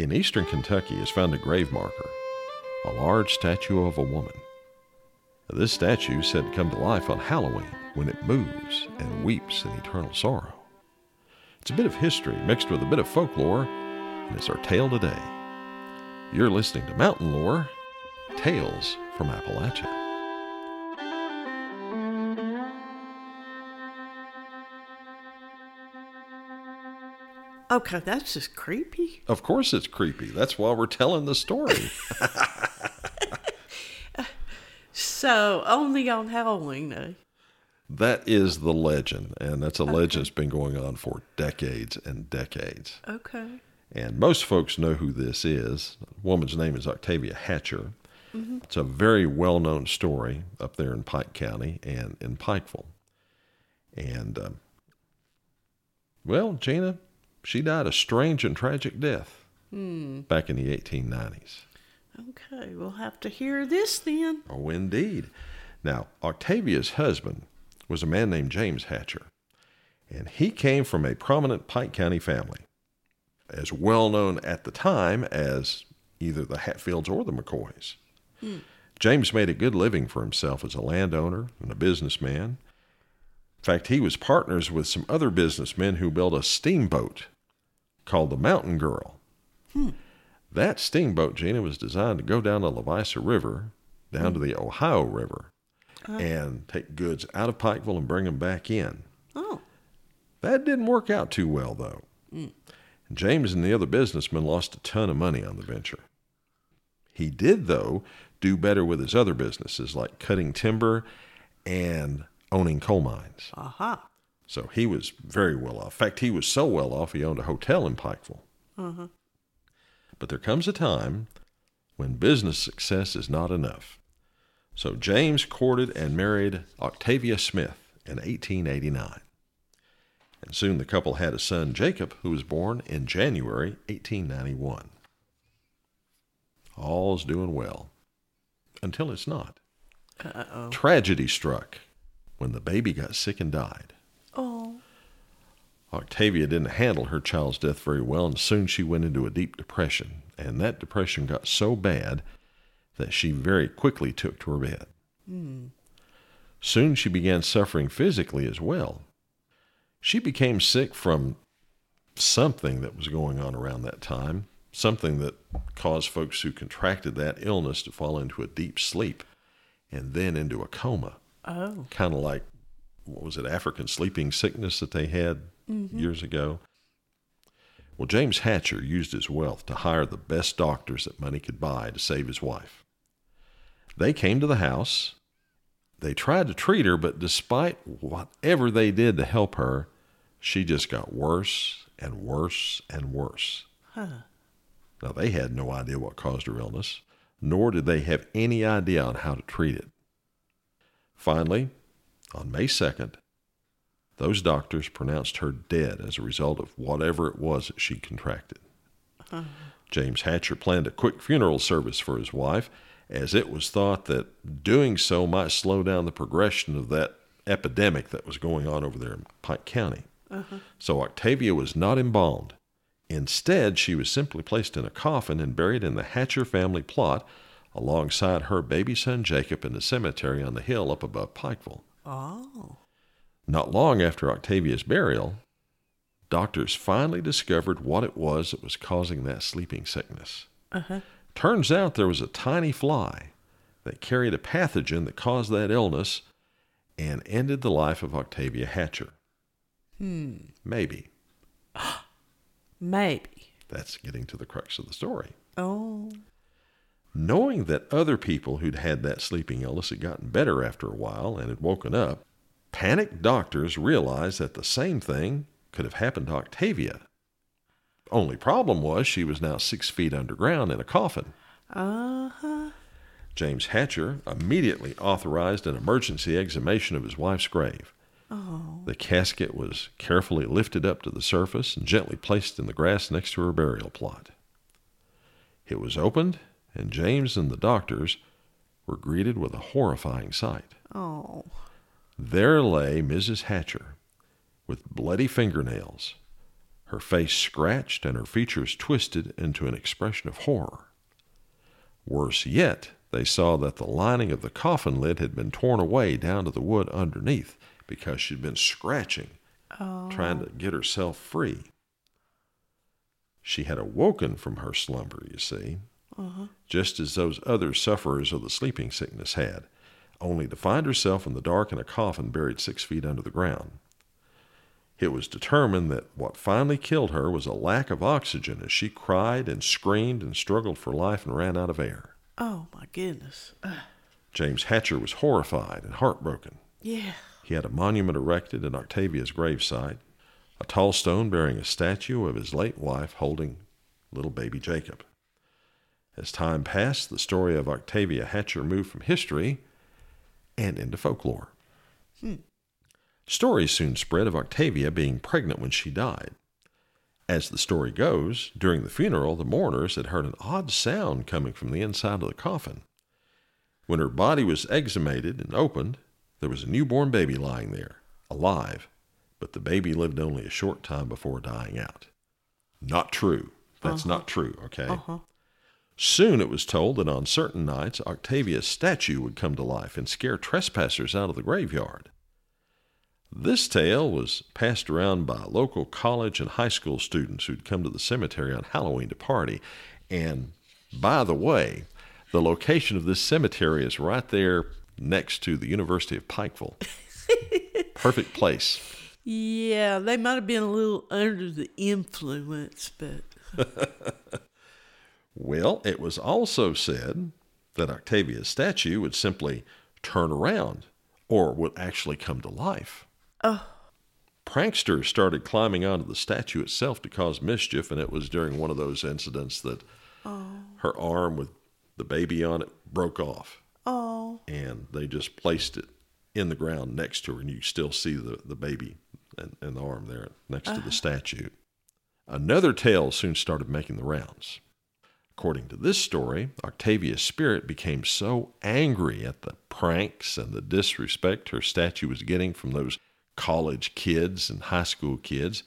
In eastern Kentucky is found a grave marker, a large statue of a woman. This statue is said to come to life on Halloween when it moves and weeps in eternal sorrow. It's a bit of history mixed with a bit of folklore, and it's our tale today. You're listening to Mountain Lore Tales from Appalachia. Okay, that's just creepy. Of course, it's creepy. That's why we're telling the story. So only on Halloween, eh? that is the legend, and that's a legend that's been going on for decades and decades. Okay. And most folks know who this is. The woman's name is Octavia Hatcher. It's a very well known story up there in Pike County and in Pikeville. And, um, well, Gina, she died a strange and tragic death back in the 1890s. Okay, we'll have to hear this then. Oh, indeed. Now, Octavia's husband was a man named James Hatcher, and he came from a prominent Pike County family, as well known at the time as either the Hatfields or the McCoys. Hmm. James made a good living for himself as a landowner and a businessman. In fact, he was partners with some other businessmen who built a steamboat called the Mountain Girl. Hmm. That steamboat, Gina, was designed to go down the Levisa River, down to the Ohio River, oh. and take goods out of Pikeville and bring them back in. Oh, That didn't work out too well, though. Hmm. James and the other businessmen lost a ton of money on the venture. He did, though, do better with his other businesses like cutting timber and owning coal mines. aha. So he was very well off. In fact, he was so well off, he owned a hotel in Pikeville. Uh-huh. But there comes a time when business success is not enough. So James courted and married Octavia Smith in 1889. And soon the couple had a son, Jacob, who was born in January 1891. All's doing well until it's not. Uh-oh. Tragedy struck when the baby got sick and died. Oh, Octavia didn't handle her child's death very well, and soon she went into a deep depression. And that depression got so bad that she very quickly took to her bed. Hmm. Soon she began suffering physically as well. She became sick from something that was going on around that time, something that caused folks who contracted that illness to fall into a deep sleep and then into a coma oh. kind of like what was it african sleeping sickness that they had mm-hmm. years ago. Well james hatcher used his wealth to hire the best doctors that money could buy to save his wife. They came to the house. They tried to treat her but despite whatever they did to help her she just got worse and worse and worse. Huh. now they had no idea what caused her illness nor did they have any idea on how to treat it Finally, on May 2nd, those doctors pronounced her dead as a result of whatever it was that she contracted. Uh-huh. James Hatcher planned a quick funeral service for his wife, as it was thought that doing so might slow down the progression of that epidemic that was going on over there in Pike County. Uh-huh. So Octavia was not embalmed. Instead, she was simply placed in a coffin and buried in the Hatcher family plot alongside her baby son Jacob in the cemetery on the hill up above Pikeville. Oh. Not long after Octavia's burial, doctors finally discovered what it was that was causing that sleeping sickness. Uh-huh. Turns out there was a tiny fly that carried a pathogen that caused that illness and ended the life of Octavia Hatcher. Hmm. Maybe. Maybe. That's getting to the crux of the story. Oh. Knowing that other people who'd had that sleeping illness had gotten better after a while and had woken up, panicked doctors realized that the same thing could have happened to Octavia. Only problem was she was now six feet underground in a coffin. Uh huh. James Hatcher immediately authorized an emergency exhumation of his wife's grave. Oh. The casket was carefully lifted up to the surface and gently placed in the grass next to her burial plot. It was opened, and James and the doctors were greeted with a horrifying sight. Oh. There lay Mrs. Hatcher with bloody fingernails, her face scratched and her features twisted into an expression of horror. Worse yet, they saw that the lining of the coffin lid had been torn away down to the wood underneath because she'd been scratching, oh. trying to get herself free. She had awoken from her slumber, you see, just as those other sufferers of the sleeping sickness had, only to find herself in the dark in a coffin buried six feet under the ground. It was determined that what finally killed her was a lack of oxygen as she cried and screamed and struggled for life and ran out of air. Oh my goodness. James Hatcher was horrified and heartbroken. yeah. He had a monument erected at Octavia's gravesite, a tall stone bearing a statue of his late wife holding little baby Jacob. As time passed, the story of Octavia Hatcher moved from history and into folklore. Hmm. Stories soon spread of Octavia being pregnant when she died. As the story goes, during the funeral, the mourners had heard an odd sound coming from the inside of the coffin. When her body was exhumated and opened, there was a newborn baby lying there, alive, but the baby lived only a short time before dying out. Not true. That's not true, okay? Soon it was told that on certain nights, Octavia's statue would come to life and scare trespassers out of the graveyard. This tale was passed around by local college and high school students who'd come to the cemetery on Halloween to party. And by the way, the location of this cemetery is right there next to the University of Pikeville. Perfect place. Yeah, they might have been a little under the influence, but Well, it was also said that Octavia's statue would simply turn around or would actually come to life. Oh. Pranksters started climbing onto the statue itself to cause mischief, and it was during one of those incidents that oh. her arm with the baby on it broke off. oh, and they just placed it in the ground next to her, and you still see the, the baby and, and the arm there next to the statue. Another tale soon started making the rounds. According to this story, Octavia's spirit became so angry at the pranks and the disrespect her statue was getting from those college kids and high school kids,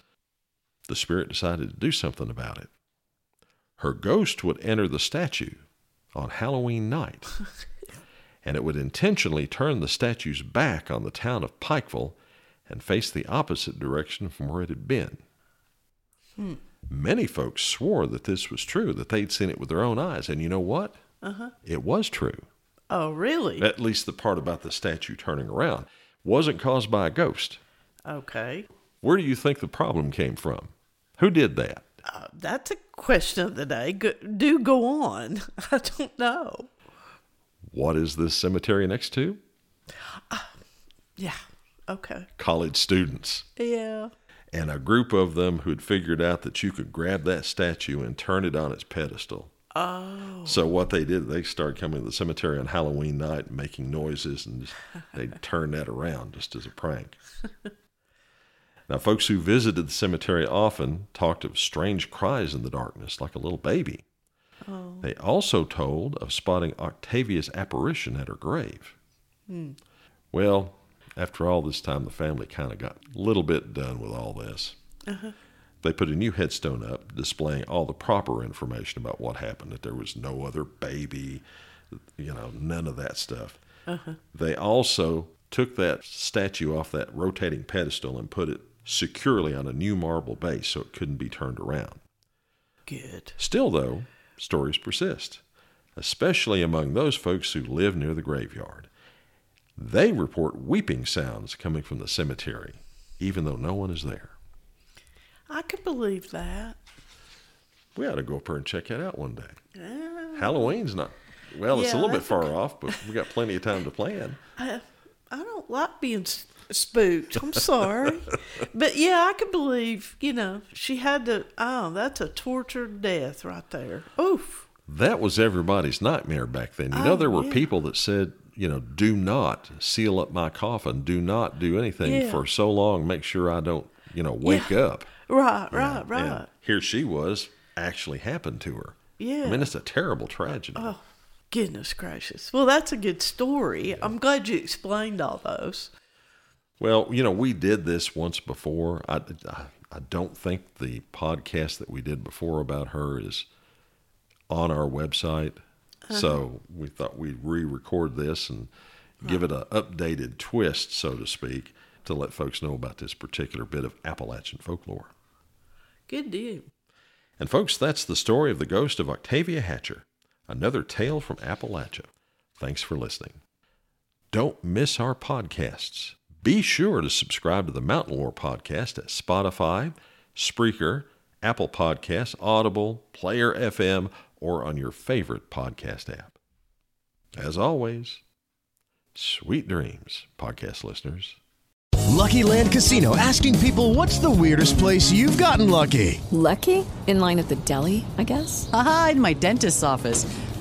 the spirit decided to do something about it. Her ghost would enter the statue on Halloween night and it would intentionally turn the statue's back on the town of Pikeville and face the opposite direction from where it had been. Hmm. Many folks swore that this was true, that they'd seen it with their own eyes, and you know what? Uh-huh. It was true. oh, really? At least the part about the statue turning around wasn't caused by a ghost. Okay. Where do you think the problem came from? Who did that? Uh, that's a question of the day. Go, do go on. I don't know. What is this cemetery next to? Yeah. Okay. College students. Yeah. And a group of them who'd figured out that you could grab that statue and turn it on its pedestal. Oh. So what they did, they started coming to the cemetery on Halloween night making noises, and just, they'd turn that around just as a prank. now, folks who visited the cemetery often talked of strange cries in the darkness, like a little baby. Oh. They also told of spotting Octavia's apparition at her grave. Hmm. Well, after all this time, the family kind of got a little bit done with all this. Uh-huh. They put a new headstone up displaying all the proper information about what happened that there was no other baby, You know, none of that stuff. Uh-huh. They also took that statue off that rotating pedestal and put it securely on a new marble base so it couldn't be turned around. Good. Still, though, stories persist, especially among those folks who live near the graveyard. They report weeping sounds coming from the cemetery, even though no one is there. I could believe that. We ought to go up there and check that out one day. Halloween's not, well, it's a little bit far off, but we got plenty of time to plan. I, I don't like being spooked. I'm sorry. but yeah, I could believe, you know, she had to, oh, that's a tortured death right there. Oof. That was everybody's nightmare back then. You know, Oh, there were yeah. people that said, you know, do not seal up my coffin, do not do anything Yeah. for so long, make sure I don't, you know, wake up. Right, right, And right. here she was, actually happened to her. Yeah. I mean, it's a terrible tragedy. Oh, goodness gracious. Well, that's a good story. I'm glad you explained all those. Well, you know, we did this once before. I, I, I don't think the podcast that we did before about her is on our website. Uh-huh. So we thought we'd re record this and give it an updated twist, so to speak, to let folks know about this particular bit of Appalachian folklore. Good deal. And, folks, that's the story of the ghost of Octavia Hatcher, another tale from Appalachia. Thanks for listening. Don't miss our podcasts. Be sure to subscribe to the Mountain Lore podcast at Spotify, Spreaker, Apple Podcasts, Audible, Player FM, or on your favorite podcast app. As always, sweet dreams, podcast listeners. Lucky Land Casino asking people what's the weirdest place you've gotten lucky? Lucky? In line at the deli, I guess? Aha, in my dentist's office.